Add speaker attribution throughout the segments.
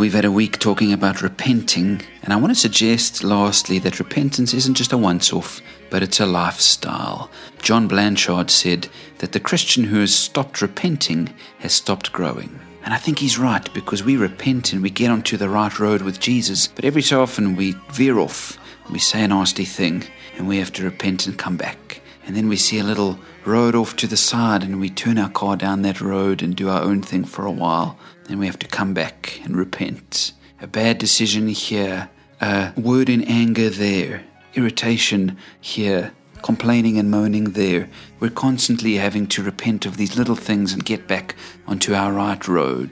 Speaker 1: we've had a week talking about repenting, and I want to suggest lastly that repentance isn't just a once off, but it's a lifestyle. John Blanchard said that the Christian who has stopped repenting has stopped growing. And I think he's right because we repent and we get onto the right road with Jesus, but every so often we veer off, we say a nasty thing, and we have to repent and come back. And then we see a little road off to the side and we turn our car down that road and do our own thing for a while. Then we have to come back and repent. A bad decision here, a word in anger there, irritation here, complaining and moaning there. We're constantly having to repent of these little things and get back onto our right road.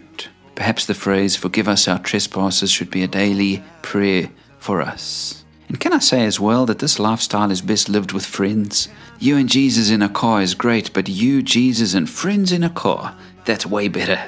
Speaker 1: Perhaps the phrase, forgive us our trespasses, should be a daily prayer for us. And can I say as well that this lifestyle is best lived with friends? You and Jesus in a car is great, but you, Jesus, and friends in a car, that's way better.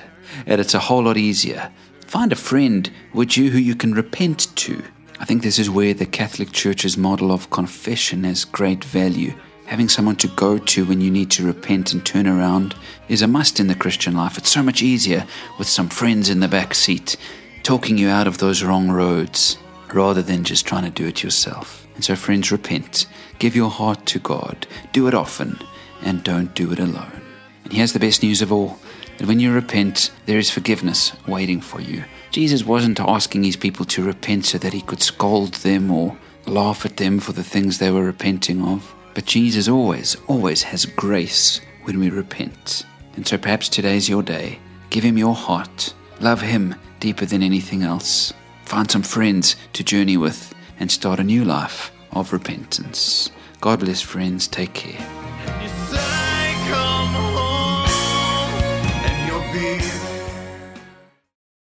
Speaker 1: And it's a whole lot easier. Find a friend, would you, who you can repent to. I think this is where the Catholic Church's model of confession has great value. Having someone to go to when you need to repent and turn around is a must in the Christian life. It's so much easier with some friends in the back seat talking you out of those wrong roads rather than just trying to do it yourself. And so, friends, repent. Give your heart to God. Do it often and don't do it alone. And here's the best news of all that when you repent, there is forgiveness waiting for you. Jesus wasn't asking his people to repent so that he could scold them or laugh at them for the things they were repenting of. But Jesus always, always has grace when we repent. And so perhaps today's your day. Give him your heart. Love him deeper than anything else. Find some friends to journey with and start a new life of repentance. God bless, friends. Take care.